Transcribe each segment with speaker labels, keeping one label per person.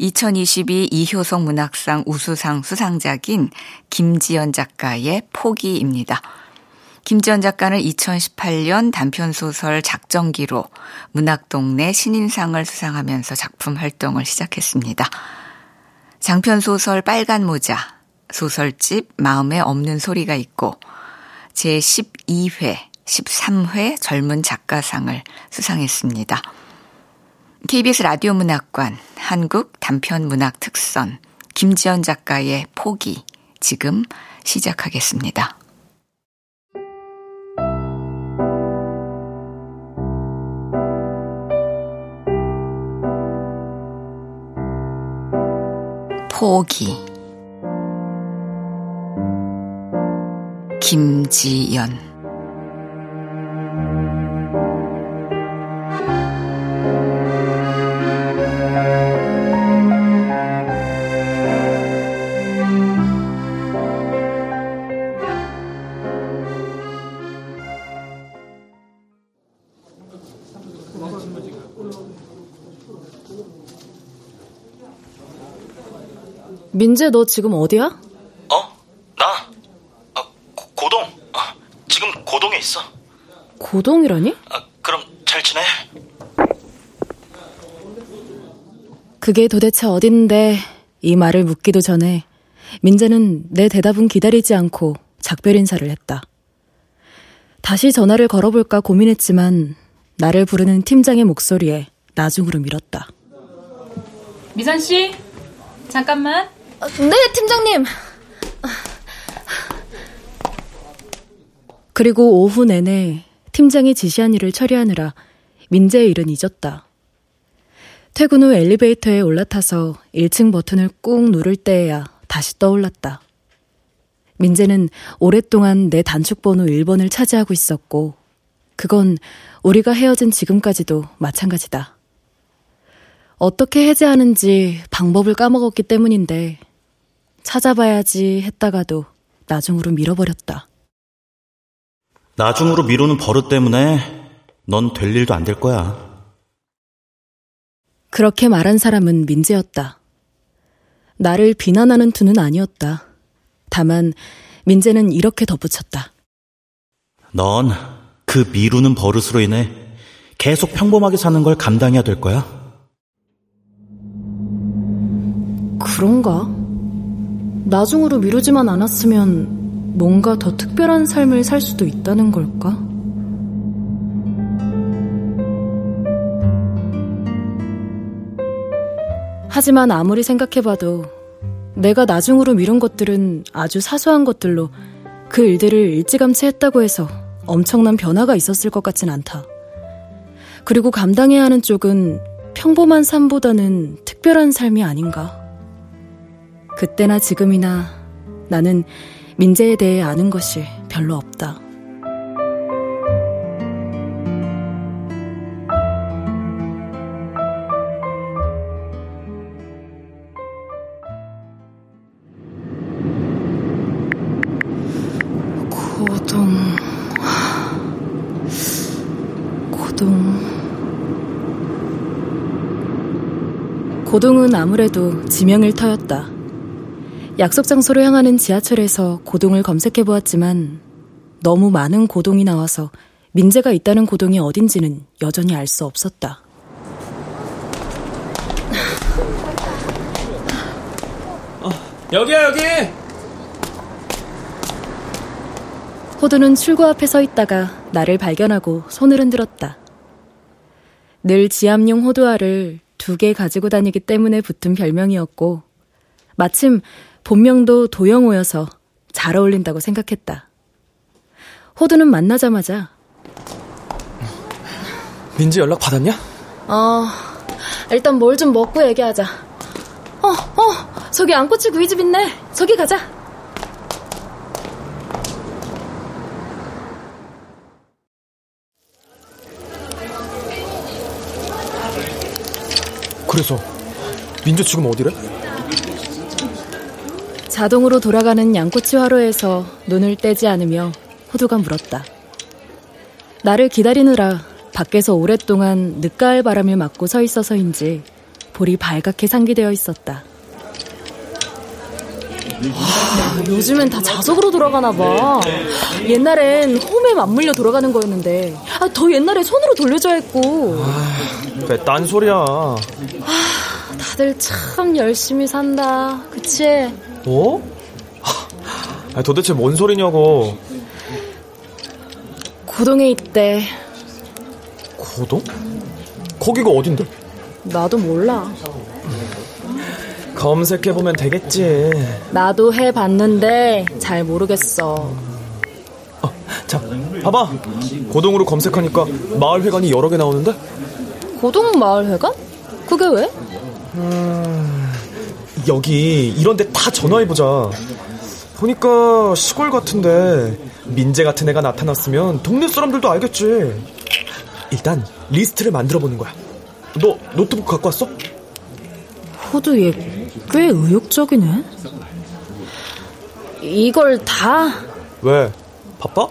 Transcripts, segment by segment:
Speaker 1: 2022 이효성 문학상 우수상 수상작인 김지연 작가의 포기입니다. 김지연 작가는 2018년 단편소설 작정기로 문학동네 신인상을 수상하면서 작품 활동을 시작했습니다. 장편소설 빨간 모자, 소설집 마음에 없는 소리가 있고 제12회, 13회 젊은 작가상을 수상했습니다. KBS 라디오 문학관 한국 단편 문학 특선 김지연 작가의 포기 지금 시작하겠습니다. 포기 김지연
Speaker 2: 민재, 너 지금 어디야?
Speaker 3: 어? 나? 아, 고, 동 아, 지금 고동에 있어.
Speaker 2: 고동이라니?
Speaker 3: 아, 그럼 잘 지내?
Speaker 2: 그게 도대체 어딘데 이 말을 묻기도 전에 민재는 내 대답은 기다리지 않고 작별 인사를 했다. 다시 전화를 걸어볼까 고민했지만 나를 부르는 팀장의 목소리에 나중으로 밀었다.
Speaker 4: 미선 씨, 잠깐만.
Speaker 2: 어, 네, 팀장님. 그리고 오후 내내 팀장이 지시한 일을 처리하느라 민재의 일은 잊었다. 퇴근 후 엘리베이터에 올라타서 1층 버튼을 꾹 누를 때에야 다시 떠올랐다. 민재는 오랫동안 내 단축번호 1번을 차지하고 있었고, 그건 우리가 헤어진 지금까지도 마찬가지다. 어떻게 해제하는지 방법을 까먹었기 때문인데, 찾아봐야지 했다가도 나중으로 밀어버렸다.
Speaker 3: 나중으로 미루는 버릇 때문에 넌 될 일도 안 될 거야.
Speaker 2: 그렇게 말한 사람은 민재였다. 나를 비난하는 투는 아니었다. 다만 민재는 이렇게 덧붙였다.
Speaker 3: 넌 그 미루는 버릇으로 인해 계속 평범하게 사는 걸 감당해야 될 거야.
Speaker 2: 그런가? 나중으로 미루지만 않았으면 뭔가 더 특별한 삶을 살 수도 있다는 걸까? 하지만 아무리 생각해봐도 내가 나중으로 미룬 것들은 아주 사소한 것들로 그 일들을 일찌감치 했다고 해서 엄청난 변화가 있었을 것 같진 않다. 그리고 감당해야 하는 쪽은 평범한 삶보다는 특별한 삶이 아닌가. 그때나 지금이나 나는 민재에 대해 아는 것이 별로 없다. 고동, 고동. 고동은 아무래도 지명일 터였다. 약속 장소로 향하는 지하철에서 고동을 검색해 보았지만 너무 많은 고동이 나와서 민재가 있다는 고동이 어딘지는 여전히 알 수 없었다.
Speaker 5: 어, 여기야 여기.
Speaker 2: 호두는 출구 앞에 서 있다가 나를 발견하고 손을 흔들었다. 늘 지압용 호두알을 두 개 가지고 다니기 때문에 붙은 별명이었고, 마침 본명도 도영호여서 잘 어울린다고 생각했다. 호두는 만나자마자
Speaker 5: 민지 연락 받았냐?
Speaker 2: 어, 일단 뭘 좀 먹고 얘기하자. 어, 어, 저기 안꼬치 구이집 있네. 저기 가자.
Speaker 5: 그래서 민지 지금 어디래?
Speaker 2: 자동으로 돌아가는 양꼬치 화로에서 눈을 떼지 않으며 호두가 물었다. 나를 기다리느라 밖에서 오랫동안 늦가을 바람을 맞고 서 있어서인지 볼이 발갛게 상기되어 있었다. 아, 요즘엔 다 자석으로 돌아가나 봐. 옛날엔 홈에 맞물려 돌아가는 거였는데, 아, 더 옛날에 손으로 돌려줘야 했고.
Speaker 5: 아, 왜 딴 소리야. 아,
Speaker 2: 다들 참 열심히 산다. 그치?
Speaker 5: 어? 아, 도대체 뭔 소리냐고.
Speaker 2: 고동에 있대.
Speaker 5: 고동? 거기가 어딘데?
Speaker 2: 나도 몰라.
Speaker 5: 검색해보면 되겠지.
Speaker 2: 나도 해봤는데 잘 모르겠어.
Speaker 5: 어, 자, 봐봐. 고동으로 검색하니까 마을회관이 여러 개 나오는데?
Speaker 2: 고동 마을회관? 그게 왜?
Speaker 5: 음, 여기 이런 데 다 전화해보자. 보니까 시골 같은데 민재 같은 애가 나타났으면 동네 사람들도 알겠지. 일단 리스트를 만들어 보는 거야. 너 노트북 갖고 왔어?
Speaker 2: 호두 얘 꽤 의욕적이네. 이걸 다?
Speaker 5: 왜? 바빠?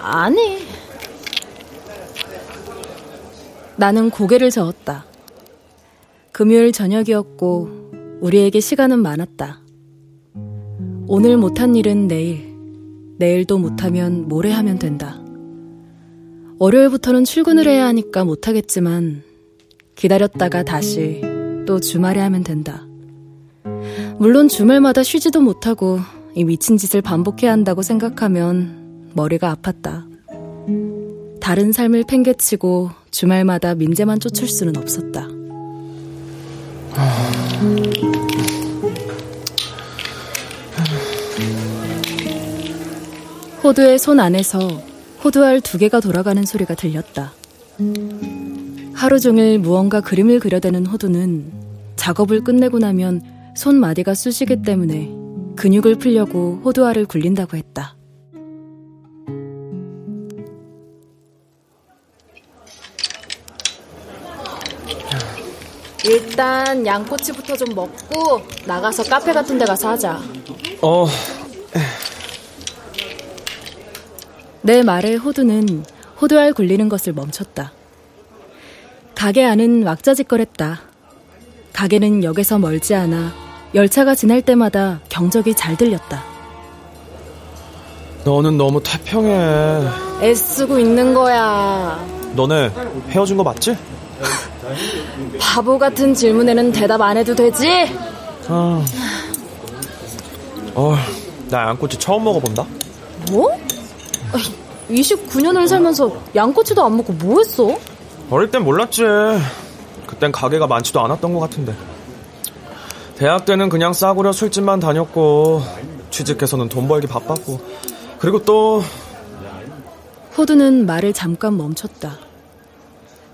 Speaker 2: 아니. 나는 고개를 저었다. 금요일 저녁이었고 우리에게 시간은 많았다. 오늘 못한 일은 내일, 내일도 못하면 모레 하면 된다. 월요일부터는 출근을 해야 하니까 못하겠지만 기다렸다가 다시 또 주말에 하면 된다. 물론 주말마다 쉬지도 못하고 이 미친 짓을 반복해야 한다고 생각하면 머리가 아팠다. 다른 삶을 팽개치고 주말마다 민재만 쫓을 수는 없었다. 호두의 손 안에서 호두알 두 개가 돌아가는 소리가 들렸다. 하루 종일 무언가 그림을 그려대는 호두는 작업을 끝내고 나면 손마디가 쑤시기 때문에 근육을 풀려고 호두알을 굴린다고 했다. 일단 양꼬치부터 좀 먹고 나가서 카페 같은 데 가서 하자.
Speaker 5: 어.
Speaker 2: 내 말에 호두는 호두알 굴리는 것을 멈췄다. 가게 안은 왁자지껄했다. 가게는 역에서 멀지 않아 열차가 지날 때마다 경적이 잘 들렸다.
Speaker 5: 너는 너무 태평해.
Speaker 2: 애쓰고 있는 거야.
Speaker 5: 너네 헤어진 거 맞지?
Speaker 2: 바보 같은 질문에는 대답 안 해도 되지?
Speaker 5: 아. 어, 나 양꼬치 처음 먹어본다.
Speaker 2: 뭐? 29년을 살면서 양꼬치도 안 먹고 뭐 했어?
Speaker 5: 어릴 땐 몰랐지. 그땐 가게가 많지도 않았던 것 같은데. 대학 때는 그냥 싸구려 술집만 다녔고, 취직해서는 돈 벌기 바빴고, 그리고 또.
Speaker 2: 호두는 말을 잠깐 멈췄다.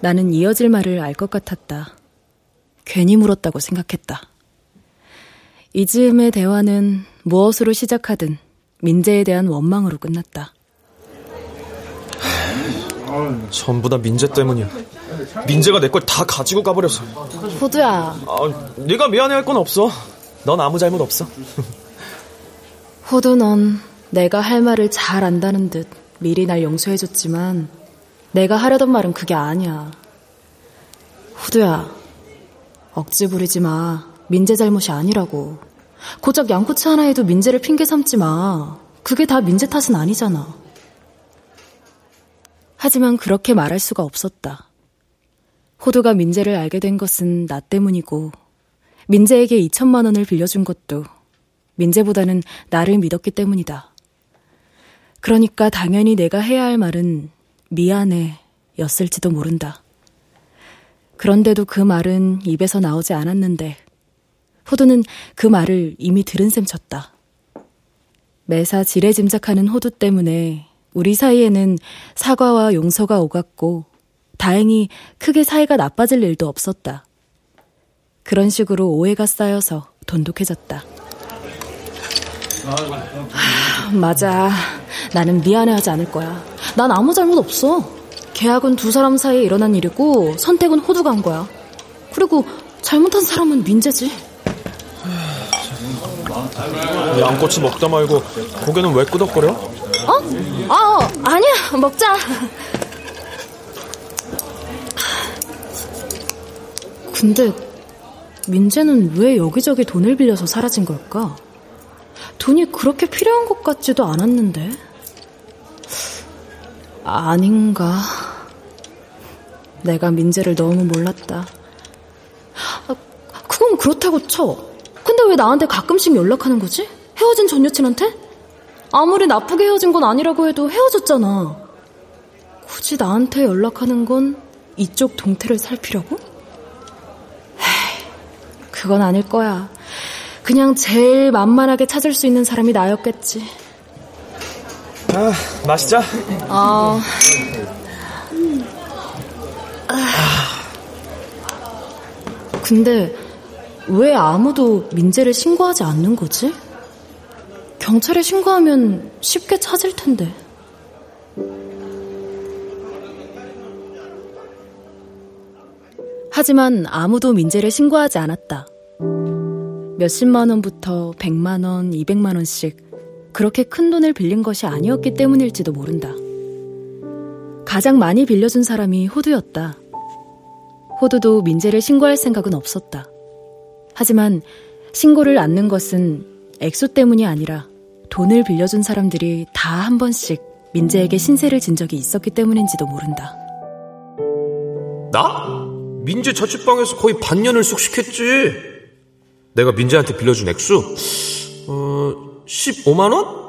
Speaker 2: 나는 이어질 말을 알 것 같았다. 괜히 물었다고 생각했다. 이 즈음의 대화는 무엇으로 시작하든 민재에 대한 원망으로 끝났다.
Speaker 5: 전부 다 민재 때문이야. 민재가 내 걸 다 가지고 가버렸어.
Speaker 2: 호두야.
Speaker 5: 아, 네가 미안해할 건 없어. 넌 아무 잘못 없어.
Speaker 2: 호두 넌 내가 할 말을 잘 안다는 듯 미리 날 용서해줬지만 내가 하려던 말은 그게 아니야. 호두야. 억지 부리지 마. 민재 잘못이 아니라고. 고작 양꼬치 하나에도 민재를 핑계 삼지 마. 그게 다 민재 탓은 아니잖아. 하지만 그렇게 말할 수가 없었다. 호두가 민재를 알게 된 것은 나 때문이고, 민재에게 2천만 원을 빌려준 것도 민재보다는 나를 믿었기 때문이다. 그러니까 당연히 내가 해야 할 말은 미안해 였을지도 모른다. 그런데도 그 말은 입에서 나오지 않았는데, 호두는 그 말을 이미 들은 셈 쳤다. 매사 지레 짐작하는 호두 때문에 우리 사이에는 사과와 용서가 오갔고 다행히 크게 사이가 나빠질 일도 없었다. 그런 식으로 오해가 쌓여서 돈독해졌다. 아, 맞아. 나는 미안해하지 않을 거야. 난 아무 잘못 없어. 계약은 두 사람 사이에 일어난 일이고 선택은 호두가 한 거야. 그리고 잘못한 사람은 민재지.
Speaker 5: 양꼬치 먹다 말고 고개는 왜 끄덕거려?
Speaker 2: 어? 아, 아니야. 먹자. 근데 민재는 왜 여기저기 돈을 빌려서 사라진 걸까? 돈이 그렇게 필요한 것 같지도 않았는데. 아닌가. 내가 민재를 너무 몰랐다. 아, 그건 그렇다고 쳐. 근데 왜 나한테 가끔씩 연락하는 거지? 헤어진 전 여친한테? 아무리 나쁘게 헤어진 건 아니라고 해도 헤어졌잖아. 굳이 나한테 연락하는 건 이쪽 동태를 살피려고? 에이, 그건 아닐 거야. 그냥 제일 만만하게 찾을 수 있는 사람이 나였겠지.
Speaker 5: 아, 마시자.
Speaker 2: 아. 근데 왜 아무도 민재를 신고하지 않는 거지? 경찰에 신고하면 쉽게 찾을 텐데. 하지만 아무도 민재를 신고하지 않았다. 몇십만 원부터 백만 원, 이백만 원씩 그렇게 큰 돈을 빌린 것이 아니었기 때문일지도 모른다. 가장 많이 빌려준 사람이 호두였다. 호두도 민재를 신고할 생각은 없었다. 하지만 신고를 않는 것은 액수 때문이 아니라 돈을 빌려준 사람들이 다 한 번씩 민재에게 신세를 진 적이 있었기 때문인지도 모른다.
Speaker 6: 나? 민재 자취방에서 거의 반년을 숙식했지. 내가 민재한테 빌려준 액수? 어, 15만원?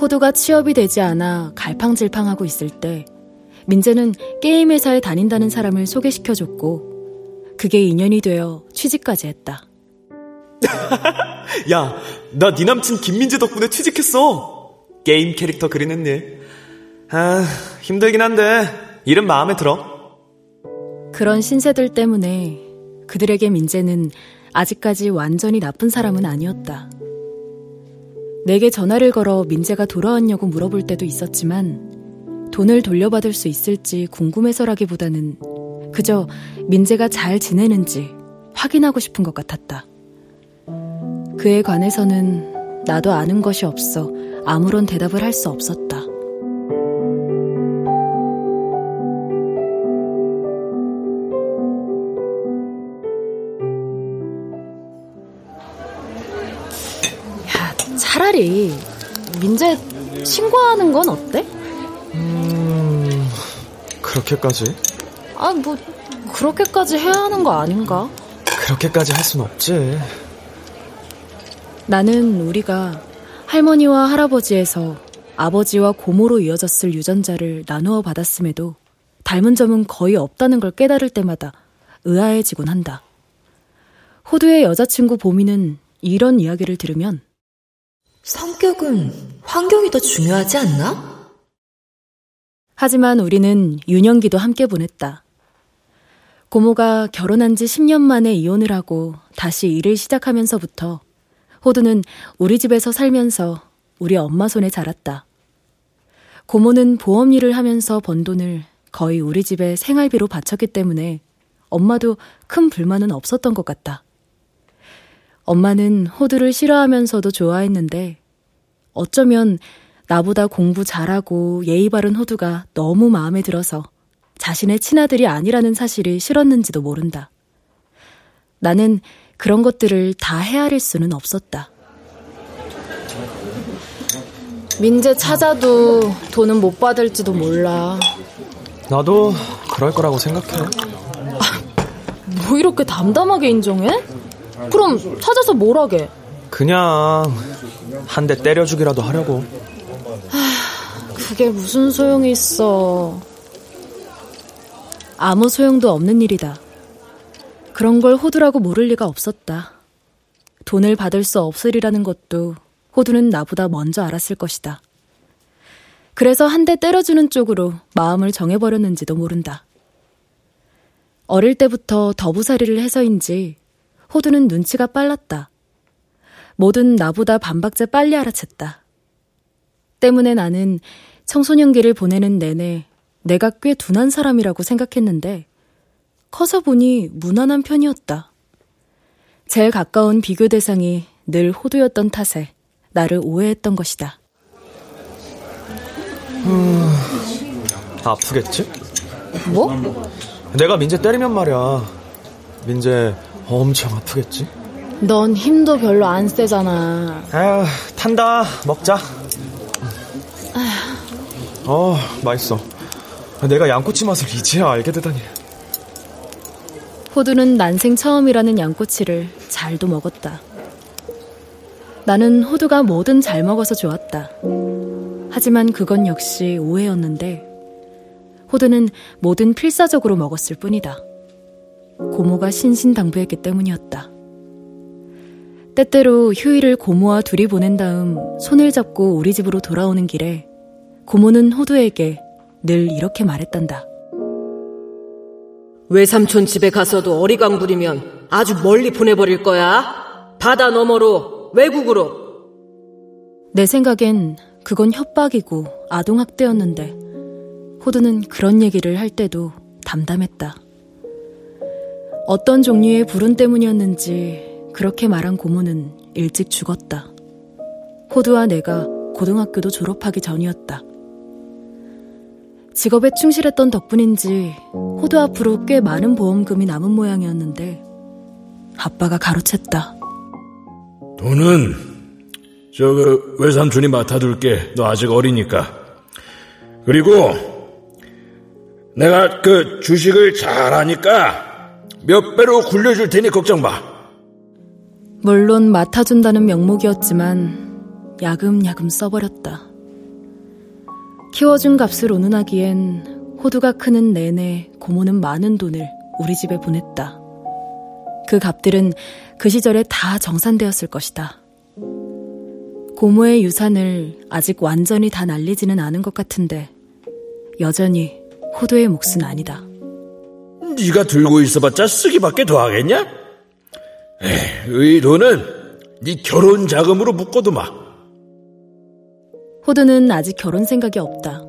Speaker 2: 호두가 취업이 되지 않아 갈팡질팡하고 있을 때 민재는 게임 회사에 다닌다는 사람을 소개시켜줬고 그게 인연이 되어 취직까지 했다.
Speaker 5: 야, 나 네 남친 김민재 덕분에 취직했어. 게임 캐릭터 그리는 일. 아, 힘들긴 한데 일은 마음에 들어.
Speaker 2: 그런 신세들 때문에 그들에게 민재는 아직까지 완전히 나쁜 사람은 아니었다. 내게 전화를 걸어 민재가 돌아왔냐고 물어볼 때도 있었지만 돈을 돌려받을 수 있을지 궁금해서라기보다는 그저 민재가 잘 지내는지 확인하고 싶은 것 같았다. 그에 관해서는 나도 아는 것이 없어 아무런 대답을 할 수 없었다. 야, 차라리 민재 신고하는 건 어때?
Speaker 5: 음, 그렇게까지?
Speaker 2: 아, 뭐 그렇게까지 해야 하는 거 아닌가?
Speaker 5: 그렇게까지 할 순 없지.
Speaker 2: 나는 우리가 할머니와 할아버지에서 아버지와 고모로 이어졌을 유전자를 나누어 받았음에도 닮은 점은 거의 없다는 걸 깨달을 때마다 의아해지곤 한다. 호두의 여자친구 보미는 이런 이야기를 들으면
Speaker 7: 성격은 환경이 더 중요하지 않나?
Speaker 2: 하지만 우리는 유년기도 함께 보냈다. 고모가 결혼한 지 10년 만에 이혼을 하고 다시 일을 시작하면서부터 호두는 우리 집에서 살면서 우리 엄마 손에 자랐다. 고모는 보험 일을 하면서 번 돈을 거의 우리 집에 생활비로 바쳤기 때문에 엄마도 큰 불만은 없었던 것 같다. 엄마는 호두를 싫어하면서도 좋아했는데 어쩌면 나보다 공부 잘하고 예의 바른 호두가 너무 마음에 들어서 자신의 친아들이 아니라는 사실이 싫었는지도 모른다. 나는 그런 것들을 다 헤아릴 수는 없었다. 민재 찾아도 돈은 못 받을지도 몰라.
Speaker 5: 나도 그럴 거라고 생각해.
Speaker 2: 뭐 이렇게 담담하게 인정해? 그럼 찾아서 뭘 하게?
Speaker 5: 그냥 한 대 때려주기라도 하려고.
Speaker 2: 그게 무슨 소용이 있어. 아무 소용도 없는 일이다. 그런 걸 호두라고 모를 리가 없었다. 돈을 받을 수 없으리라는 것도 호두는 나보다 먼저 알았을 것이다. 그래서 한 대 때려주는 쪽으로 마음을 정해버렸는지도 모른다. 어릴 때부터 더부살이를 해서인지 호두는 눈치가 빨랐다. 뭐든 나보다 반박자 빨리 알아챘다. 때문에 나는 청소년기를 보내는 내내 내가 꽤 둔한 사람이라고 생각했는데 커서 보니 무난한 편이었다. 제일 가까운 비교 대상이 늘 호두였던 탓에 나를 오해했던 것이다.
Speaker 5: 음, 아프겠지?
Speaker 2: 뭐?
Speaker 5: 내가 민재 때리면 말이야. 민재 엄청 아프겠지?
Speaker 2: 넌 힘도 별로 안 세잖아.
Speaker 5: 아휴, 탄다. 먹자. 어, 맛있어. 내가 양꼬치 맛을 이제야 알게 되다니.
Speaker 2: 호두는 난생 처음이라는 양꼬치를 잘도 먹었다. 나는 호두가 뭐든 잘 먹어서 좋았다. 하지만 그건 역시 오해였는데, 호두는 뭐든 필사적으로 먹었을 뿐이다. 고모가 신신당부했기 때문이었다. 때때로 휴일을 고모와 둘이 보낸 다음 손을 잡고 우리 집으로 돌아오는 길에 고모는 호두에게 늘 이렇게 말했단다.
Speaker 7: 외삼촌 집에 가서도 어리광 부리면 아주 멀리 보내버릴 거야. 바다 너머로, 외국으로.
Speaker 2: 내 생각엔 그건 협박이고 아동학대였는데 호두는 그런 얘기를 할 때도 담담했다. 어떤 종류의 불운 때문이었는지 그렇게 말한 고모는 일찍 죽었다. 호두와 내가 고등학교도 졸업하기 전이었다. 직업에 충실했던 덕분인지 호두 앞으로 꽤 많은 보험금이 남은 모양이었는데 아빠가 가로챘다.
Speaker 8: 돈은 저 그 외삼촌이 맡아둘게. 너 아직 어리니까. 그리고 내가 그 주식을 잘 하니까 몇 배로 굴려줄 테니 걱정 마.
Speaker 2: 물론 맡아준다는 명목이었지만 야금야금 써버렸다. 키워준 값을 운운하기엔 호두가 크는 내내 고모는 많은 돈을 우리 집에 보냈다. 그 값들은 그 시절에 다 정산되었을 것이다. 고모의 유산을 아직 완전히 다 날리지는 않은 것 같은데 여전히 호두의 몫은 아니다.
Speaker 8: 네가 들고 있어봤자 쓰기밖에 더 하겠냐? 에이, 이 돈은 네 결혼 자금으로 묶어두마.
Speaker 2: 호두는 아직 결혼 생각이 없다.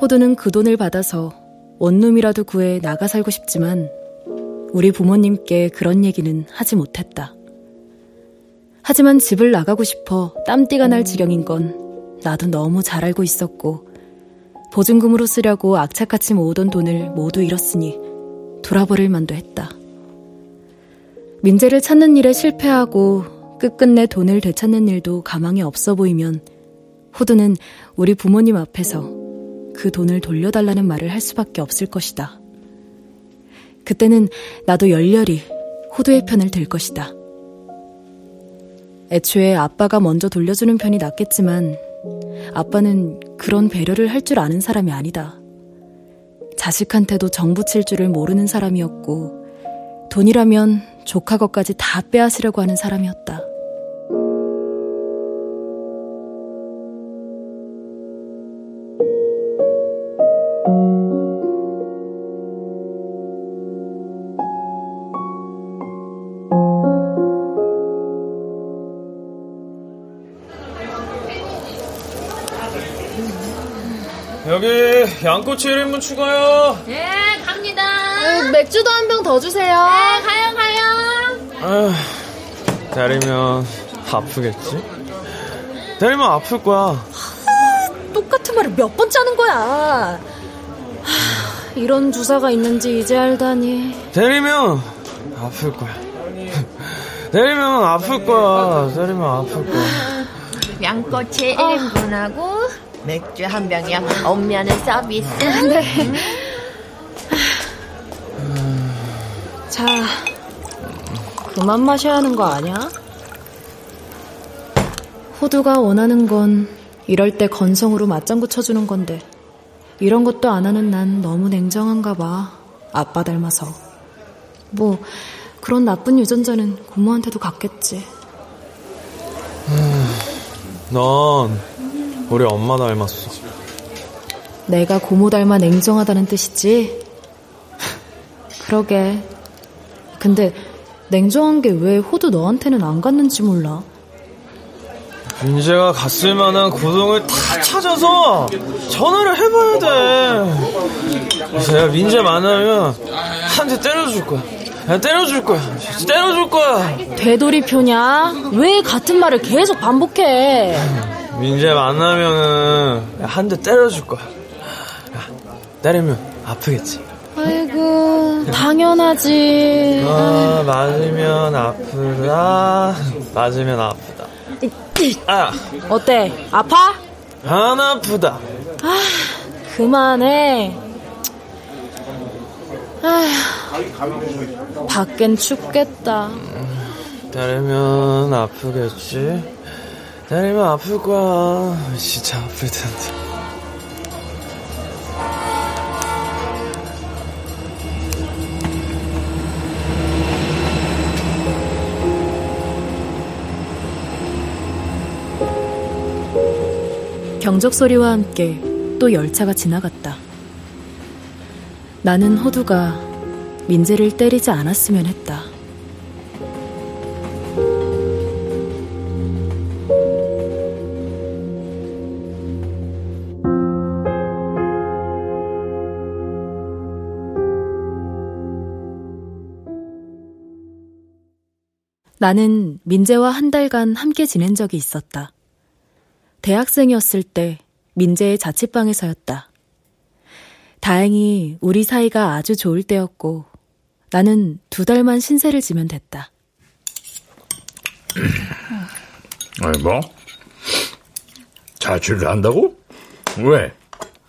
Speaker 2: 호두는 그 돈을 받아서 원룸이라도 구해 나가 살고 싶지만 우리 부모님께 그런 얘기는 하지 못했다. 하지만 집을 나가고 싶어 땀띠가 날 지경인 건 나도 너무 잘 알고 있었고 보증금으로 쓰려고 악착같이 모으던 돈을 모두 잃었으니 돌아버릴 만도 했다. 민재를 찾는 일에 실패하고 끝끝내 돈을 되찾는 일도 가망이 없어 보이면 호두는 우리 부모님 앞에서 그 돈을 돌려달라는 말을 할 수밖에 없을 것이다. 그때는 나도 열렬히 호두의 편을 들 것이다. 애초에 아빠가 먼저 돌려주는 편이 낫겠지만 아빠는 그런 배려를 할 줄 아는 사람이 아니다. 자식한테도 정부칠 줄을 모르는 사람이었고 돈이라면 조카 것까지 다 빼앗으려고 하는 사람이었다.
Speaker 5: 양꼬치 1인분 추가요.
Speaker 4: 네, 갑니다.
Speaker 2: 네, 맥주도 한 병 더 주세요.
Speaker 4: 네, 가요, 가요.
Speaker 5: 때리면 아프겠지? 때리면 아플 거야.
Speaker 2: 똑같은 말을 몇 번째 하는 거야. 하, 이런 주사가 있는지 이제 알다니.
Speaker 5: 때리면 아플 거야. 때리면 아플 거야. 때리면 아플 거야.
Speaker 9: 양꼬치 1인분하고 맥주 한 병이야. 엄미하는 서비스.
Speaker 2: 네. 자, 그만 마셔야 하는 거 아니야? 호두가 원하는 건 이럴 때 건성으로 맞장구 쳐주는 건데 이런 것도 안 하는 난 너무 냉정한가 봐. 아빠 닮아서. 뭐 그런 나쁜 유전자는 고모한테도 갔겠지.
Speaker 5: 넌 우리 엄마 닮았어.
Speaker 2: 내가 고모 닮아 냉정하다는 뜻이지? 그러게. 근데 냉정한 게 왜 호두 너한테는 안 갔는지 몰라.
Speaker 5: 민재가 갔을 만한 고동을 다 찾아서 전화를 해봐야 돼. 그래서 내가 민재 만나면 한 대 때려줄 거야. 야, 때려줄 거야. 때려줄 거야.
Speaker 2: 되돌이표냐? 왜 같은 말을 계속 반복해?
Speaker 5: 민재 만나면은 한 대 때려줄 거야. 야, 때리면 아프겠지.
Speaker 2: 아이고, 당연하지.
Speaker 5: 아, 맞으면 아프다. 맞으면 아프다. 아,
Speaker 2: 어때? 아파?
Speaker 5: 안 아프다.
Speaker 2: 아, 그만해. 아휴, 밖엔 춥겠다.
Speaker 5: 때리면 아프겠지? 때리면 아플 거야. 진짜 아플 텐데.
Speaker 2: 경적 소리와 함께 또 열차가 지나갔다. 나는 호두가 민재를 때리지 않았으면 했다. 나는 민재와 한 달간 함께 지낸 적이 있었다. 대학생이었을 때 민재의 자취방에서였다. 다행히 우리 사이가 아주 좋을 때였고 나는 두 달만 신세를 지면 됐다.
Speaker 8: 아니 뭐? 자취를 한다고? 왜?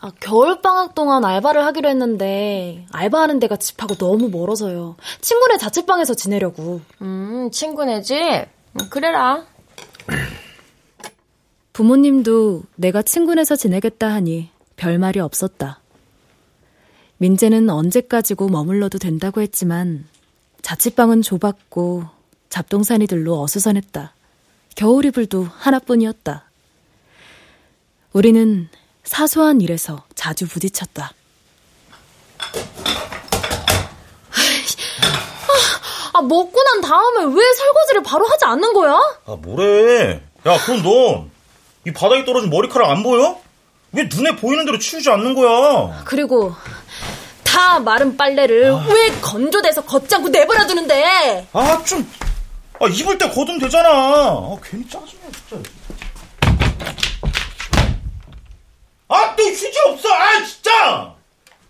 Speaker 2: 아, 겨울방학 동안 알바를 하기로 했는데 알바하는 데가 집하고 너무 멀어서요. 친구네 자취방에서 지내려고.
Speaker 9: 음, 친구네 집? 음, 그래라.
Speaker 2: 부모님도 내가 친구네서 지내겠다 하니 별말이 없었다. 민재는 언제까지고 머물러도 된다고 했지만 자취방은 좁았고 잡동사니들로 어수선했다. 겨울이불도 하나뿐이었다. 우리는 사소한 일에서 자주 부딪혔다. 아, 먹고 난 다음에 왜 설거지를 바로 하지 않는 거야?
Speaker 3: 아, 뭐래. 야, 그럼 너 이 바닥에 떨어진 머리카락 안 보여? 왜 눈에 보이는 대로 치우지 않는 거야?
Speaker 2: 그리고 다 마른 빨래를 아... 왜 건조돼서 걷지 않고 내버려 두는데?
Speaker 3: 아, 좀 아, 입을 때 걷으면 되잖아. 아, 괜히 짜증나, 진짜. 아, 또 휴지 없어! 아, 진짜!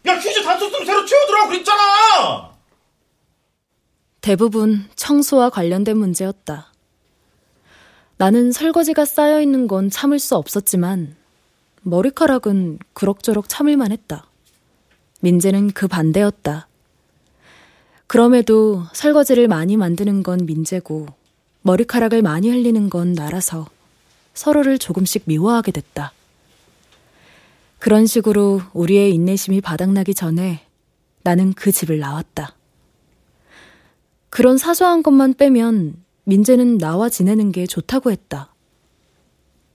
Speaker 3: 야, 휴지 다 썼으면 새로 채워두라고 그랬잖아!
Speaker 2: 대부분 청소와 관련된 문제였다. 나는 설거지가 쌓여있는 건 참을 수 없었지만, 머리카락은 그럭저럭 참을만 했다. 민재는 그 반대였다. 그럼에도 설거지를 많이 만드는 건 민재고, 머리카락을 많이 흘리는 건 나라서 서로를 조금씩 미워하게 됐다. 그런 식으로 우리의 인내심이 바닥나기 전에 나는 그 집을 나왔다. 그런 사소한 것만 빼면 민재는 나와 지내는 게 좋다고 했다.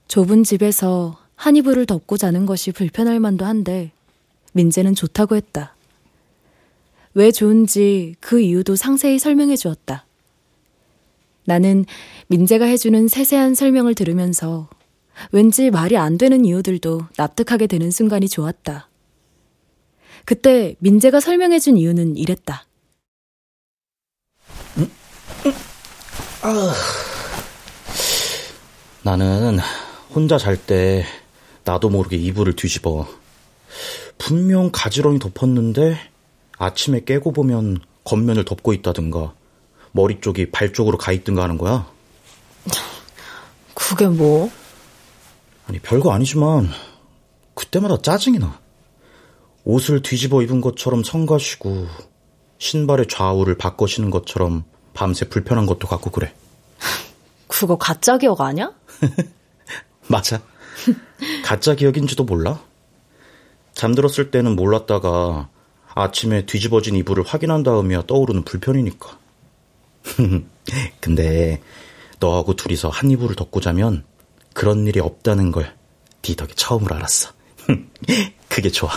Speaker 2: 좁은 집에서 한 이불을 덮고 자는 것이 불편할 만도 한데 민재는 좋다고 했다. 왜 좋은지 그 이유도 상세히 설명해 주었다. 나는 민재가 해주는 세세한 설명을 들으면서 왠지 말이 안 되는 이유들도 납득하게 되는 순간이 좋았다. 그때 민재가 설명해준 이유는 이랬다. 음? 음?
Speaker 3: 아... 나는 혼자 잘 때 나도 모르게 이불을 뒤집어. 분명 가지런히 덮었는데 아침에 깨고 보면 겉면을 덮고 있다든가 머리 쪽이 발 쪽으로 가 있든가 하는 거야.
Speaker 2: 그게 뭐?
Speaker 3: 아니, 별거 아니지만, 그때마다 짜증이 나. 옷을 뒤집어 입은 것처럼 성가시고, 신발의 좌우를 바꿔시는 것처럼 밤새 불편한 것도 같고 그래.
Speaker 2: 그거 가짜 기억 아니야?
Speaker 3: 맞아. 가짜 기억인지도 몰라. 잠들었을 때는 몰랐다가 아침에 뒤집어진 이불을 확인한 다음이야 떠오르는 불편이니까. 근데 너하고 둘이서 한 이불을 덮고 자면 그런 일이 없다는 걸네 덕에 처음으로 알았어. 그게 좋아.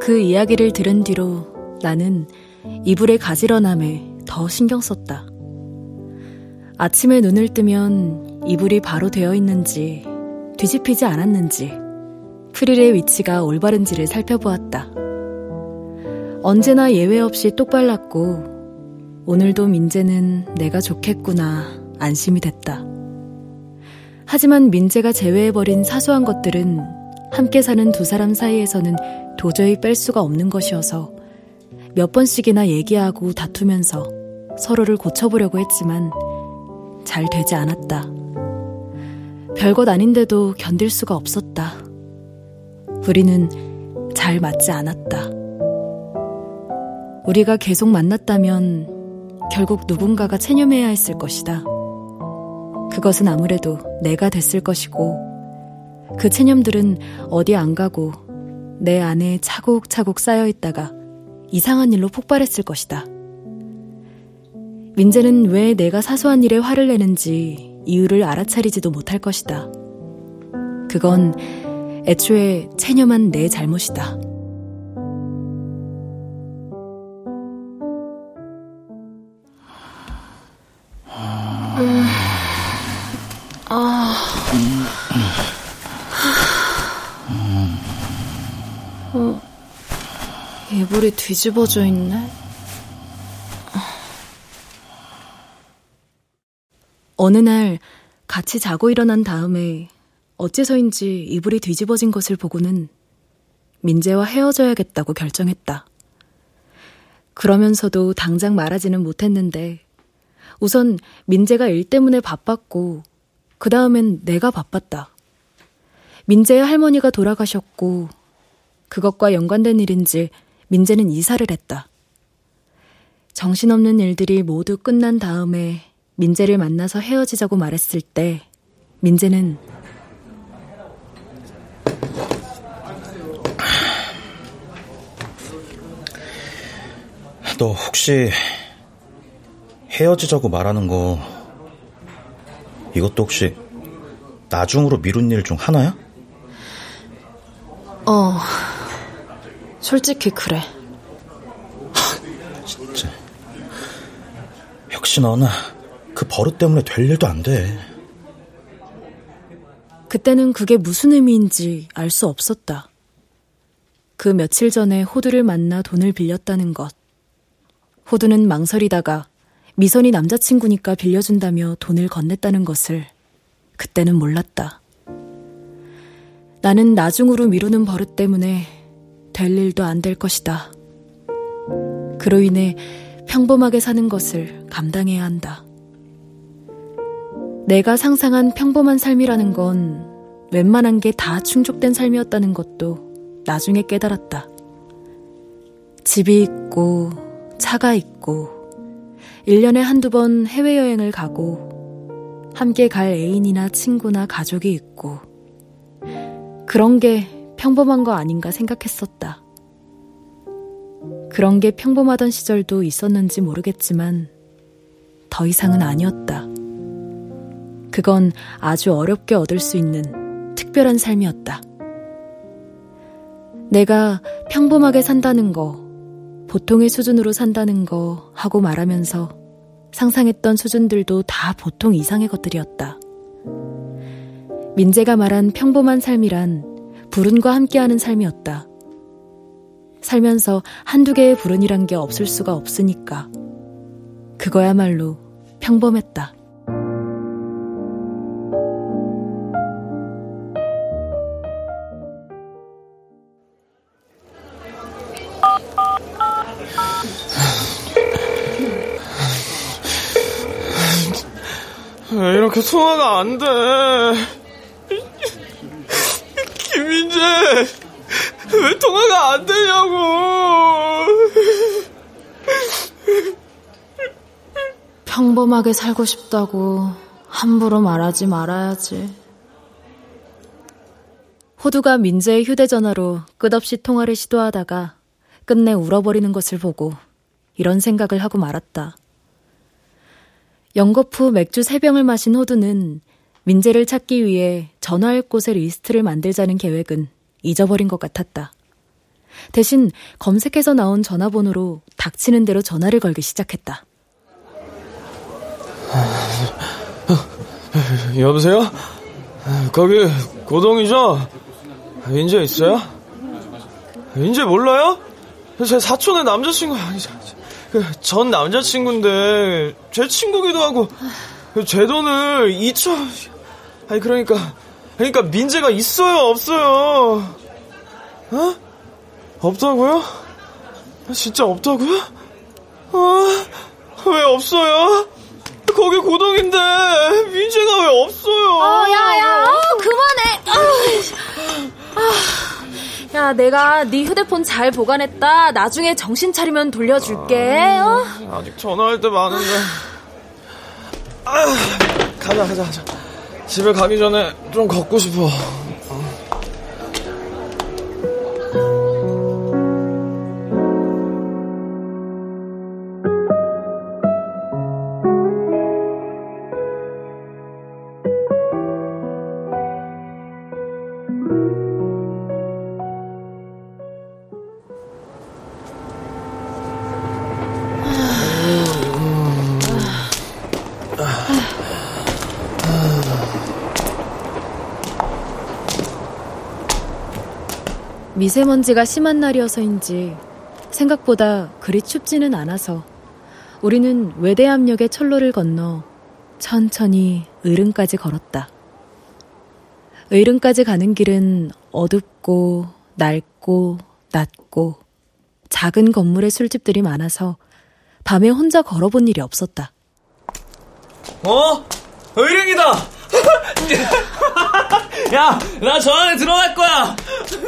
Speaker 2: 그 이야기를 들은 뒤로 나는 이불의 가지런함에 더 신경 썼다. 아침에 눈을 뜨면 이불이 바로 되어 있는지 뒤집히지 않았는지 프릴의 위치가 올바른지를 살펴보았다. 언제나 예외 없이 똑발랐고 오늘도 민재는 내가 좋겠구나 안심이 됐다. 하지만 민재가 제외해버린 사소한 것들은 함께 사는 두 사람 사이에서는 도저히 뺄 수가 없는 것이어서 몇 번씩이나 얘기하고 다투면서 서로를 고쳐보려고 했지만 잘 되지 않았다. 별것 아닌데도 견딜 수가 없었다. 우리는 잘 맞지 않았다. 우리가 계속 만났다면 결국 누군가가 체념해야 했을 것이다. 그것은 아무래도 내가 됐을 것이고 그 체념들은 어디 안 가고 내 안에 차곡차곡 쌓여 있다가 이상한 일로 폭발했을 것이다. 민재는 왜 내가 사소한 일에 화를 내는지 이유를 알아차리지도 못할 것이다. 그건 애초에 체념한 내 잘못이다.
Speaker 9: 음, 아.
Speaker 2: 어, 이불이 뒤집어져 있네. 어느 날 같이 자고 일어난 다음에 어째서인지 이불이 뒤집어진 것을 보고는 민재와 헤어져야겠다고 결정했다. 그러면서도 당장 말하지는 못했는데 우선 민재가 일 때문에 바빴고 그 다음엔 내가 바빴다. 민재의 할머니가 돌아가셨고 그것과 연관된 일인지 민재는 이사를 했다. 정신없는 일들이 모두 끝난 다음에 민재를 만나서 헤어지자고 말했을 때 민재는
Speaker 3: 너 혹시 헤어지자고 말하는 거 이것도 혹시 나중으로 미룬 일 중 하나야?
Speaker 2: 어, 솔직히 그래.
Speaker 3: 진짜. 역시 너는 그 버릇 때문에 될 일도 안 돼.
Speaker 2: 그때는 그게 무슨 의미인지 알 수 없었다. 그 며칠 전에 호두를 만나 돈을 빌렸다는 것. 호두는 망설이다가 미선이 남자친구니까 빌려준다며 돈을 건넸다는 것을 그때는 몰랐다. 나는 나중으로 미루는 버릇 때문에 될 일도 안 될 것이다. 그로 인해 평범하게 사는 것을 감당해야 한다. 내가 상상한 평범한 삶이라는 건 웬만한 게 다 충족된 삶이었다는 것도 나중에 깨달았다. 집이 있고, 차가 있고, 1년에 한두 번 해외여행을 가고, 함께 갈 애인이나 친구나 가족이 있고, 그런 게 평범한 거 아닌가 생각했었다. 그런 게 평범하던 시절도 있었는지 모르겠지만, 더 이상은 아니었다. 그건 아주 어렵게 얻을 수 있는 특별한 삶이었다. 내가 평범하게 산다는 거, 보통의 수준으로 산다는 거 하고 말하면서 상상했던 수준들도 다 보통 이상의 것들이었다. 민재가 말한 평범한 삶이란 불운과 함께하는 삶이었다. 살면서 한두 개의 불운이란 게 없을 수가 없으니까. 그거야말로 평범했다.
Speaker 5: 이렇게 통화가 안 돼. 김민재, 왜 통화가 안 되냐고.
Speaker 2: 평범하게 살고 싶다고 함부로 말하지 말아야지. 호두가 민재의 휴대전화로 끝없이 통화를 시도하다가 끝내 울어버리는 것을 보고 이런 생각을 하고 말았다. 후 맥주 3병을 마신 호두는 민재를 찾기 위해 전화할 곳의 리스트를 만들자는 계획은 잊어버린 것 같았다. 대신 검색해서 나온 전화번호로 닥치는 대로 전화를 걸기 시작했다.
Speaker 5: 여보세요? 거기 고동이죠? 인제 있어요? 인제 몰라요? 제 사촌의 남자친구 아니죠. 그전 남자친구인데 제 친구기도 하고 제 돈을 2천 아니 그러니까 그러니까 민재가 있어요 없어요 어? 없다고요? 진짜 없다고요? 어? 왜 없어요? 거기 고동인데 민재가 왜 없어요?
Speaker 2: 어, 야, 야, 어, 그만해. 아, 야, 내가 네 휴대폰 잘 보관했다. 나중에 정신 차리면 돌려줄게. 어?
Speaker 5: 아직 전화할 때 많은데. 아, 가자, 가자, 가자. 집에 가기 전에 좀 걷고 싶어.
Speaker 2: 미세먼지가 심한 날이어서인지 생각보다 그리 춥지는 않아서 우리는 외대암역의 철로를 건너 천천히 의릉까지 걸었다. 의릉까지 가는 길은 어둡고 낡고 낮고 작은 건물의 술집들이 많아서 밤에 혼자 걸어본 일이 없었다.
Speaker 5: 어? 의릉이다! 야, 나 저 안에 들어갈 거야!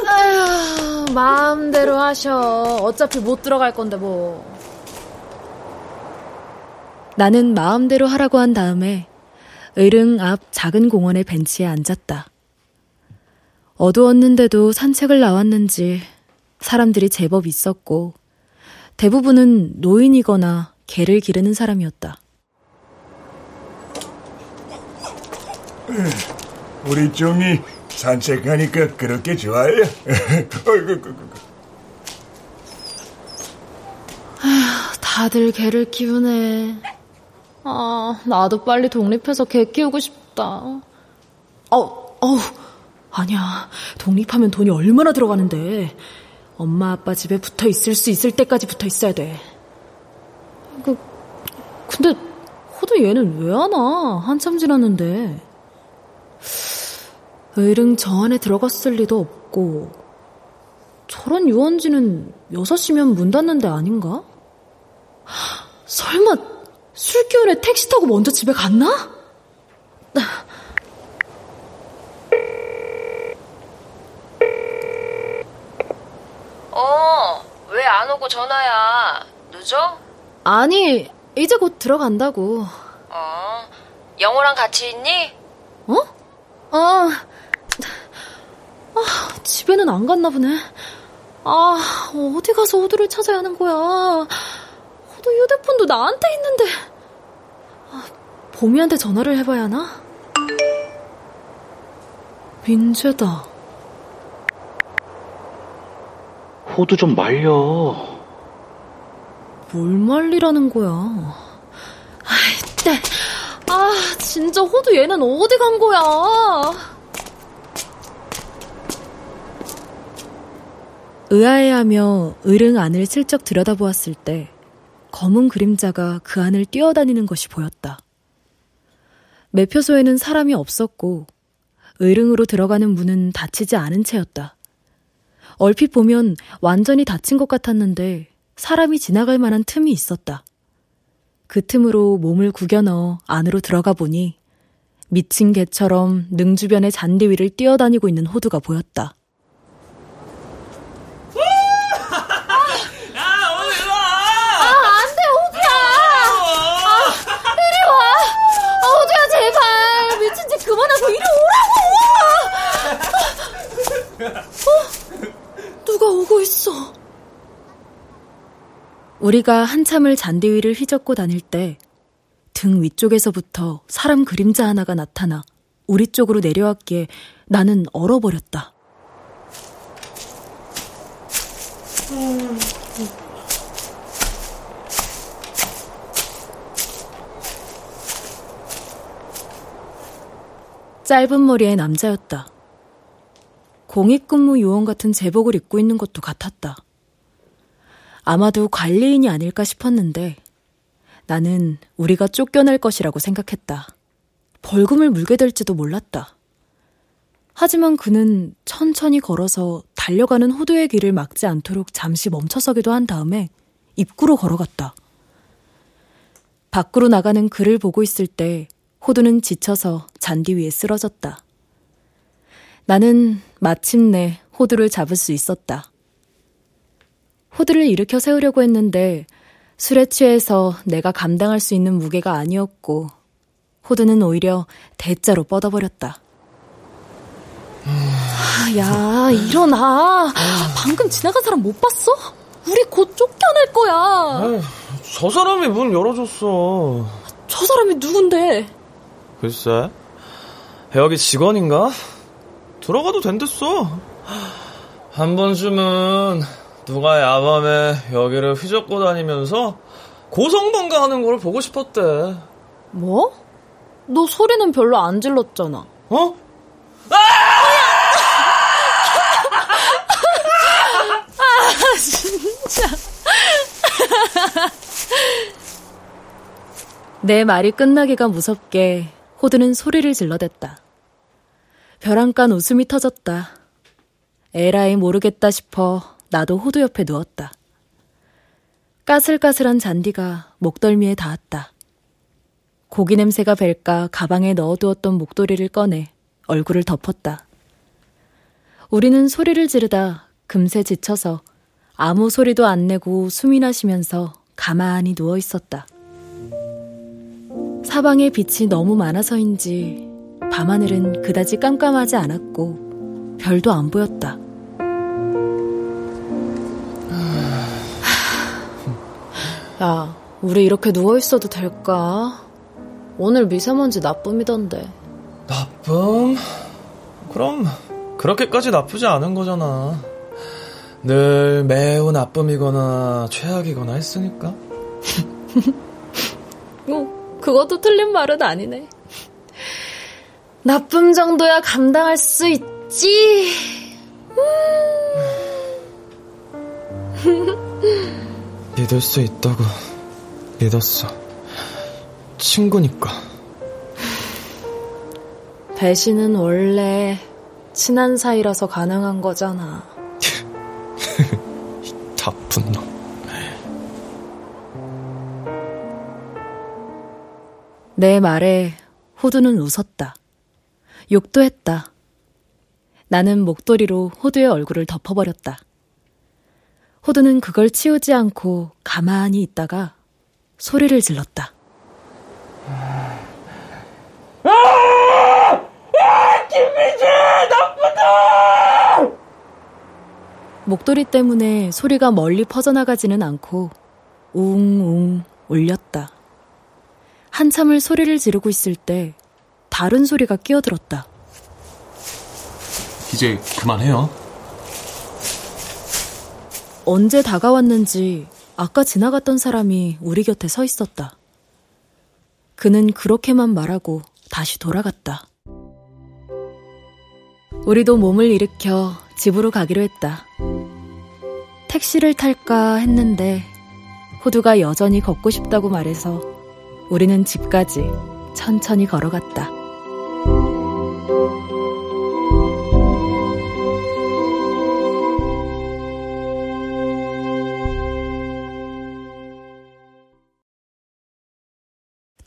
Speaker 2: 아휴, 마음대로 하셔. 어차피 못 들어갈 건데, 뭐. 나는 마음대로 하라고 한 다음에 의릉 앞 작은 공원의 벤치에 앉았다. 어두웠는데도 산책을 나왔는지 사람들이 제법 있었고 대부분은 노인이거나 개를 기르는 사람이었다.
Speaker 10: 우리 종이 산책하니까 그렇게 좋아요?
Speaker 2: 아휴, 다들 개를 키우네. 아, 나도 빨리 독립해서 개 키우고 싶다. 어, 어, 아니야. 독립하면 돈이 얼마나 들어가는데. 엄마 아빠 집에 붙어 있을 수 있을 때까지 붙어 있어야 돼. 그, 근데 호두 얘는 왜 안 와? 한참 지났는데. 의릉 저 안에 들어갔을 리도 없고 저런 유원지는 6시면 문 닫는 데 아닌가? 설마 술 기운에 택시 타고 먼저 집에 갔나?
Speaker 11: 어, 왜 안 오고 전화야? 늦어?
Speaker 2: 아니, 이제 곧 들어간다고.
Speaker 11: 어, 영호랑 같이 있니?
Speaker 2: 어? 아, 아, 집에는 안 갔나 보네. 아, 어디 가서 호두를 찾아야 하는 거야. 호두 휴대폰도 나한테 있는데. 아, 보미한테 전화를 해봐야 하나? 민재다.
Speaker 3: 호두 좀 말려.
Speaker 2: 뭘 말리라는 거야. 아이, 때. 아, 진짜 호두 얘는 어디 간 거야? 의아해하며 의릉 안을 슬쩍 들여다보았을 때 검은 그림자가 그 안을 뛰어다니는 것이 보였다. 매표소에는 사람이 없었고 의릉으로 들어가는 문은 닫히지 않은 채였다. 얼핏 보면 완전히 닫힌 것 같았는데 사람이 지나갈 만한 틈이 있었다. 그 틈으로 몸을 구겨 넣어 안으로 들어가 보니 미친 개처럼 능 주변의 잔디 위를 뛰어다니고 있는 호두가 보였다. 그만하고 이리 오라고! 어? 있어? 우리가 한참을 잔디 위를 휘젓고 다닐 때 등 위쪽에서부터 사람 그림자 하나가 나타나 우리 쪽으로 내려왔기에 나는 얼어버렸다. 짧은 머리의 남자였다. 공익근무 요원 같은 제복을 입고 있는 것도 같았다. 아마도 관리인이 아닐까 싶었는데 나는 우리가 쫓겨날 것이라고 생각했다. 벌금을 물게 될지도 몰랐다. 하지만 그는 천천히 걸어서 달려가는 호두의 길을 막지 않도록 잠시 멈춰서기도 한 다음에 입구로 걸어갔다. 밖으로 나가는 그를 보고 있을 때 호두는 지쳐서 잔디 위에 쓰러졌다. 나는 마침내 호두를 잡을 수 있었다. 호두를 일으켜 세우려고 했는데 술에 취해서 내가 감당할 수 있는 무게가 아니었고 호두는 오히려 대자로 뻗어버렸다.
Speaker 12: 아, 야, 일어나. 방금 지나간 사람 못 봤어? 우리 곧 쫓겨날 거야.
Speaker 5: 저 사람이 문 열어줬어.
Speaker 12: 저 사람이 누군데?
Speaker 5: 글쎄, 여기 직원인가? 들어가도 된댔어. 한 번쯤은 누가 야밤에 여기를 휘젓고 다니면서 고성방가 하는 걸 보고 싶었대.
Speaker 12: 뭐? 너 소리는 별로 안 질렀잖아.
Speaker 5: 어?
Speaker 12: 아, 진짜.
Speaker 2: 내 말이 끝나기가 무섭게 호두는 소리를 질러댔다. 벼랑간 웃음이 터졌다. 에라이 모르겠다 싶어 나도 호두 옆에 누웠다. 까슬까슬한 잔디가 목덜미에 닿았다. 고기 냄새가 벨까 가방에 넣어두었던 목도리를 꺼내 얼굴을 덮었다. 우리는 소리를 지르다 금세 지쳐서 아무 소리도 안 내고 숨이나 쉬면서 가만히 누워 있었다. 사방에 빛이 너무 많아서인지 밤하늘은 그다지 깜깜하지 않았고 별도 안 보였다.
Speaker 12: 야, 우리 이렇게 누워 있어도 될까? 오늘 미세먼지 나쁨이던데.
Speaker 5: 나쁨? 그럼 그렇게까지 나쁘지 않은 거잖아. 늘 매우 나쁨이거나 최악이거나 했으니까.
Speaker 12: 어, 그것도 틀린 말은 아니네. 나쁨 정도야 감당할 수 있지.
Speaker 5: 믿을 수 있다고 믿었어. 친구니까.
Speaker 12: 배신은 원래 친한 사이라서 가능한 거잖아.
Speaker 5: 나쁜 놈.
Speaker 2: 내 말에 호두는 웃었다. 욕도 했다. 나는 목도리로 호두의 얼굴을 덮어버렸다. 호두는 그걸 치우지 않고 가만히 있다가 소리를 질렀다.
Speaker 8: 아! 아! 김미지! 나쁘다!
Speaker 2: 목도리 때문에 소리가 멀리 퍼져나가지는 않고 웅웅 울렸다. 한참을 소리를 지르고 있을 때 다른 소리가 끼어들었다.
Speaker 13: 이제 그만해요.
Speaker 2: 언제 다가왔는지 아까 지나갔던 사람이 우리 곁에 서 있었다. 그는 그렇게만 말하고 다시 돌아갔다. 우리도 몸을 일으켜 집으로 가기로 했다. 택시를 탈까 했는데 호두가 여전히 걷고 싶다고 말해서 우리는 집까지 천천히 걸어갔다.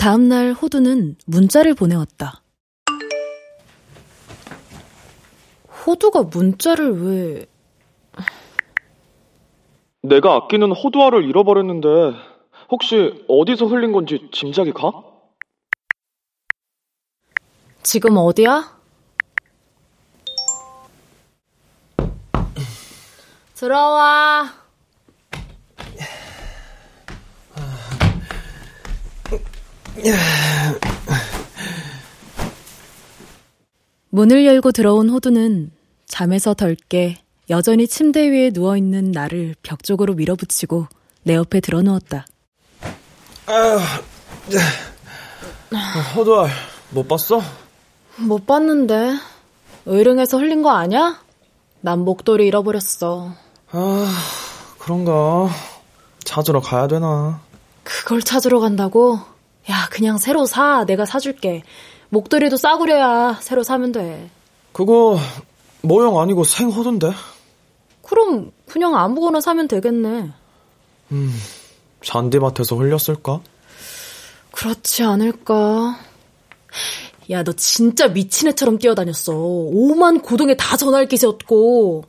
Speaker 2: 다음 날 호두는 문자를 보내왔다.
Speaker 12: 호두가 문자를 왜...
Speaker 5: 내가 아끼는 호두알을 잃어버렸는데 혹시 어디서 흘린 건지 짐작이 가?
Speaker 12: 지금 어디야? 들어와.
Speaker 2: 문을 열고 들어온 호두는 잠에서 덜 깨 여전히 침대 위에 누워 있는 나를 벽 쪽으로 밀어붙이고 내 옆에 들어 누웠다.
Speaker 5: 아, 허두알, 못 봤어?
Speaker 2: 못 봤는데. 의릉에서 흘린 거 아냐? 난 목도리 잃어버렸어.
Speaker 5: 아, 그런가. 찾으러 가야 되나.
Speaker 2: 그걸 찾으러 간다고? 야, 그냥 새로 사. 내가 사줄게. 목도리도 싸구려야 새로 사면 돼.
Speaker 5: 그거 모형 아니고 생허던데.
Speaker 2: 그럼 그냥 아무거나 사면 되겠네.
Speaker 5: 음, 잔디밭에서 흘렸을까?
Speaker 2: 그렇지 않을까. 야, 너 진짜 미친 애처럼 뛰어다녔어. 오만 고동에 다 전화할 기세였고.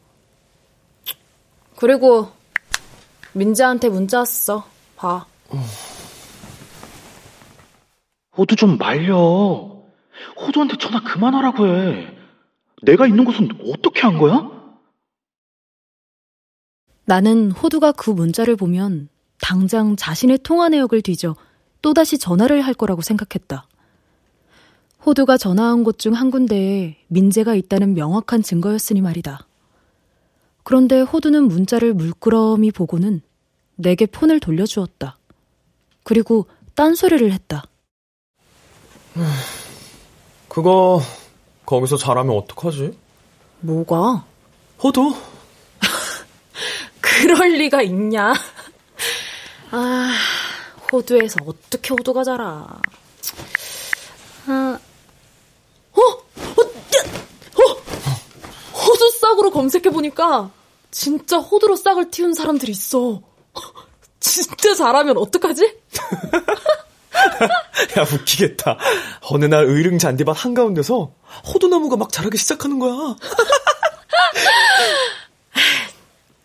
Speaker 2: 그리고 민지한테 문자 왔어. 봐.
Speaker 3: 호두 좀 말려. 호두한테 전화 그만하라고 해. 내가 있는 곳은 어떻게 한 거야?
Speaker 2: 나는 호두가 그 문자를 보면 당장 자신의 통화 내역을 뒤져 또다시 전화를 할 거라고 생각했다. 호두가 전화한 곳 중 한 군데에 민재가 있다는 명확한 증거였으니 말이다. 그런데 호두는 문자를 물끄러미 보고는 내게 폰을 돌려주었다. 그리고 딴소리를 했다.
Speaker 5: 그거 거기서 잘하면 어떡하지?
Speaker 2: 뭐가?
Speaker 5: 호두?
Speaker 2: 그럴 리가 있냐? 아, 호두에서 어떻게 호두가 자라? 아, 어? 어? 어? 호두 싹으로 검색해보니까 진짜 호두로 싹을 틔운 사람들이 있어. 진짜 잘하면 어떡하지?
Speaker 5: 야, 웃기겠다. 어느 날 의릉 잔디밭 한가운데서 호두나무가 막 자라기 시작하는 거야.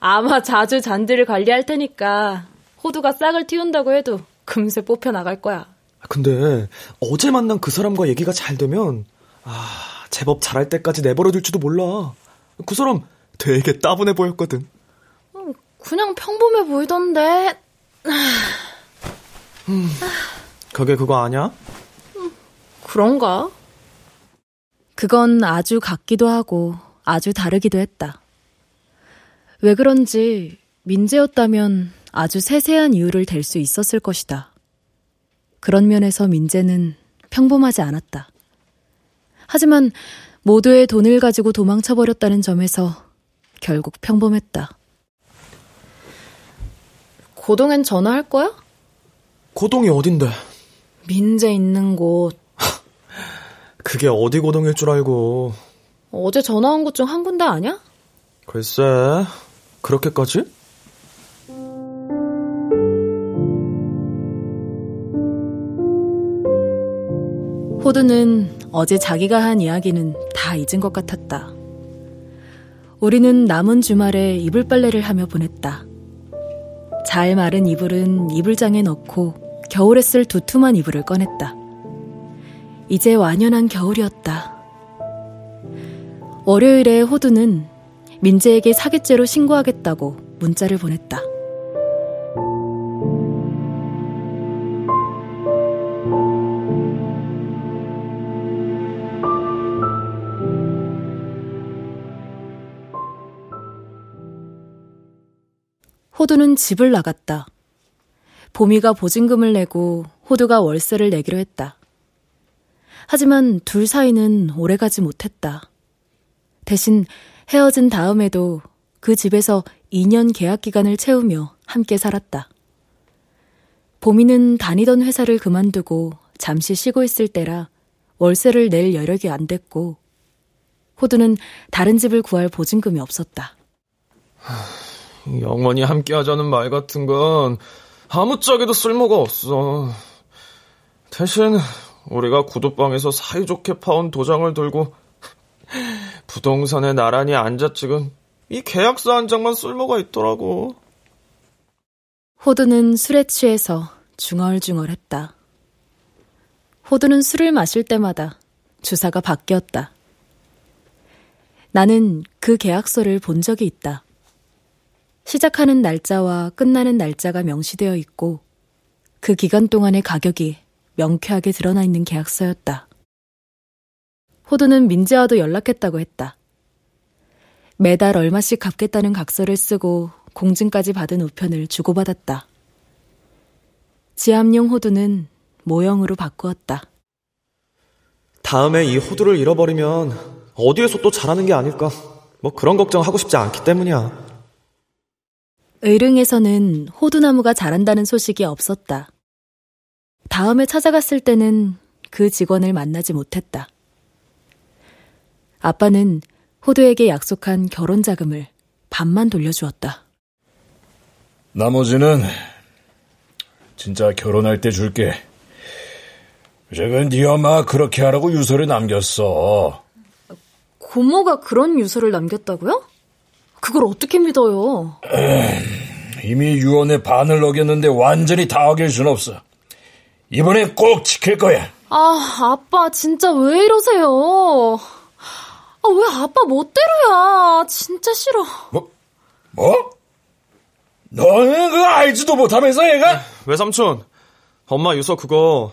Speaker 2: 아마 자주 잔디를 관리할 테니까 호두가 싹을 틔운다고 해도 금세 뽑혀 나갈 거야.
Speaker 5: 근데 어제 만난 그 사람과 얘기가 잘 되면 아, 제법 잘할 때까지 내버려 둘지도 몰라. 그 사람 되게 따분해 보였거든.
Speaker 2: 그냥 평범해 보이던데.
Speaker 5: 음, 그게 그거 아냐?
Speaker 2: 그런가? 그건 아주 같기도 하고 아주 다르기도 했다. 왜 그런지 민재였다면 아주 세세한 이유를 댈 수 있었을 것이다. 그런 면에서 민재는 평범하지 않았다. 하지만 모두의 돈을 가지고 도망쳐버렸다는 점에서 결국 평범했다. 고동엔 전화할 거야?
Speaker 5: 고동이 어딘데?
Speaker 2: 민재 있는 곳.
Speaker 5: 그게 어디 고동일 줄 알고.
Speaker 2: 어제 전화 온 곳 중 한 군데 아니야?
Speaker 5: 글쎄, 그렇게까지?
Speaker 2: 호두는 어제 자기가 한 이야기는 다 잊은 것 같았다. 우리는 남은 주말에 이불 빨래를 하며 보냈다. 잘 마른 이불은 이불장에 넣고 겨울에 쓸 두툼한 이불을 꺼냈다. 이제 완연한 겨울이었다. 월요일에 호두는 민재에게 사기죄로 신고하겠다고 문자를 보냈다. 호두는 집을 나갔다. 보미가 보증금을 내고 호두가 월세를 내기로 했다. 하지만 둘 사이는 오래가지 못했다. 대신 헤어진 다음에도 그 집에서 2년 계약 기간을 채우며 함께 살았다. 보미는 다니던 회사를 그만두고 잠시 쉬고 있을 때라 월세를 낼 여력이 안 됐고 호두는 다른 집을 구할 보증금이 없었다.
Speaker 5: 영원히 함께 하자는 말 같은 건 아무짝에도 쓸모가 없어. 대신 우리가 구두방에서 사이좋게 파온 도장을 들고 부동산에 나란히 앉아 찍은 이 계약서 한 장만 쓸모가 있더라고.
Speaker 2: 호두는 술에 취해서 중얼중얼했다. 호두는 술을 마실 때마다 주사가 바뀌었다. 나는 그 계약서를 본 적이 있다. 시작하는 날짜와 끝나는 날짜가 명시되어 있고 그 기간 동안의 가격이 명쾌하게 드러나 있는 계약서였다. 호두는 민재와도 연락했다고 했다. 매달 얼마씩 갚겠다는 각서를 쓰고 공증까지 받은 우편을 주고받았다. 지압용 호두는 모형으로 바꾸었다.
Speaker 5: 다음에 이 호두를 잃어버리면 어디에서 또 자라는 게 아닐까. 뭐 그런 걱정하고 싶지 않기 때문이야.
Speaker 2: 의릉에서는 호두나무가 자란다는 소식이 없었다. 다음에 찾아갔을 때는 그 직원을 만나지 못했다. 아빠는 호두에게 약속한 결혼 자금을 반만 돌려주었다.
Speaker 8: 나머지는 진짜 결혼할 때 줄게. 그건 네 엄마 그렇게 하라고 유서를 남겼어.
Speaker 2: 고모가 그런 유서를 남겼다고요? 그걸 어떻게 믿어요?
Speaker 8: 이미 유언의 반을 어겼는데 완전히 다 어길 순 없어. 이번엔 꼭 지킬 거야.
Speaker 12: 아, 아빠 진짜 왜 이러세요? 아, 왜 아빠 멋대로야? 진짜 싫어.
Speaker 8: 뭐? 뭐? 너는 그거 알지도 못하면서 얘가?
Speaker 5: 외삼촌, 엄마 유서 그거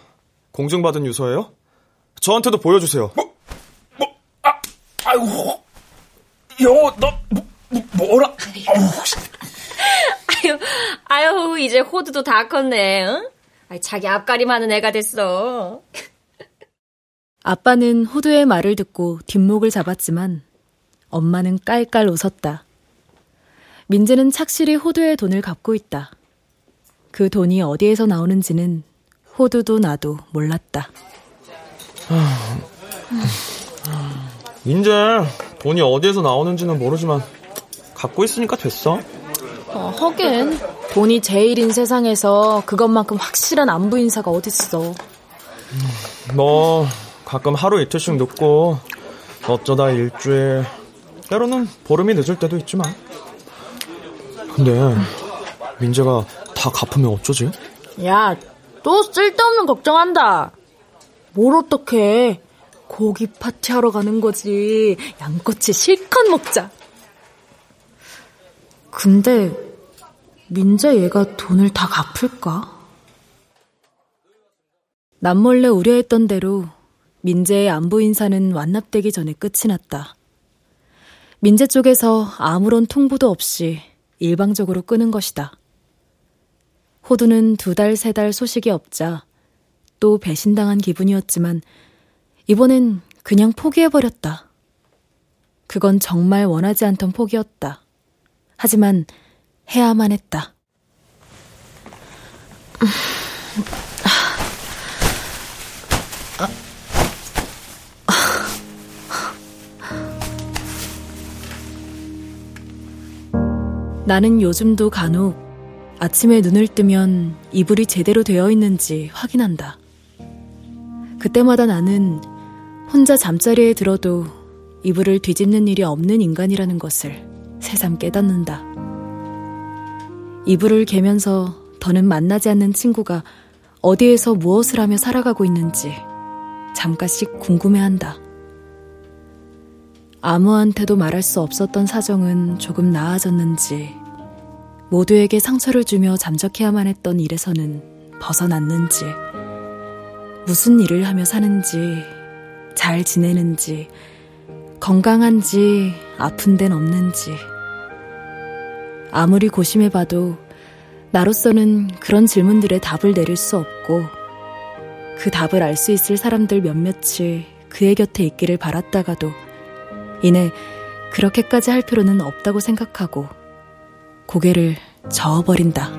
Speaker 5: 공증받은 유서예요? 저한테도 보여주세요.
Speaker 8: 뭐? 뭐? 아, 아이고. 영호, 너, 뭐, 뭐라?
Speaker 11: 아유, 아유, 이제 호두도 다 컸네, 응? 자기 앞가림 하는 애가 됐어.
Speaker 2: 아빠는 호두의 말을 듣고 뒷목을 잡았지만 엄마는 깔깔 웃었다. 민재는 착실히 호두의 돈을 갚고 있다. 그 돈이 어디에서 나오는지는 호두도 나도 몰랐다.
Speaker 5: 민재, 돈이 어디에서 나오는지는 모르지만 갖고 있으니까 됐어.
Speaker 12: 어, 하긴 돈이 제일인 세상에서 그것만큼 확실한 안부 인사가 어딨어.
Speaker 5: 뭐 가끔 하루 이틀씩 늦고 어쩌다 일주일 때로는 보름이 늦을 때도 있지만 근데 민재가 다 갚으면 어쩌지?
Speaker 12: 야, 또 쓸데없는 걱정한다. 뭘 어떡해. 고기 파티하러 가는 거지. 양꼬치 실컷 먹자. 근데 민재 얘가 돈을 다 갚을까?
Speaker 2: 남몰래 우려했던 대로 민재의 안부 인사는 완납되기 전에 끝이 났다. 민재 쪽에서 아무런 통보도 없이 일방적으로 끄는 것이다. 호두는 두 달, 세 달 소식이 없자 또 배신당한 기분이었지만 이번엔 그냥 포기해버렸다. 그건 정말 원하지 않던 포기였다. 하지만 해야만 했다. 나는 요즘도 간혹 아침에 눈을 뜨면 이불이 제대로 되어 있는지 확인한다. 그때마다 나는 혼자 잠자리에 들어도 이불을 뒤집는 일이 없는 인간이라는 것을 새삼 깨닫는다. 이불을 개면서 더는 만나지 않는 친구가 어디에서 무엇을 하며 살아가고 있는지 잠깐씩 궁금해한다. 아무한테도 말할 수 없었던 사정은 조금 나아졌는지, 모두에게 상처를 주며 잠적해야만 했던 일에서는 벗어났는지, 무슨 일을 하며 사는지, 잘 지내는지, 건강한지, 아픈 데는 없는지. 아무리 고심해봐도 나로서는 그런 질문들에 답을 내릴 수 없고, 그 답을 알 수 있을 사람들 몇몇이 그의 곁에 있기를 바랐다가도, 이내 그렇게까지 할 필요는 없다고 생각하고 고개를 저어버린다.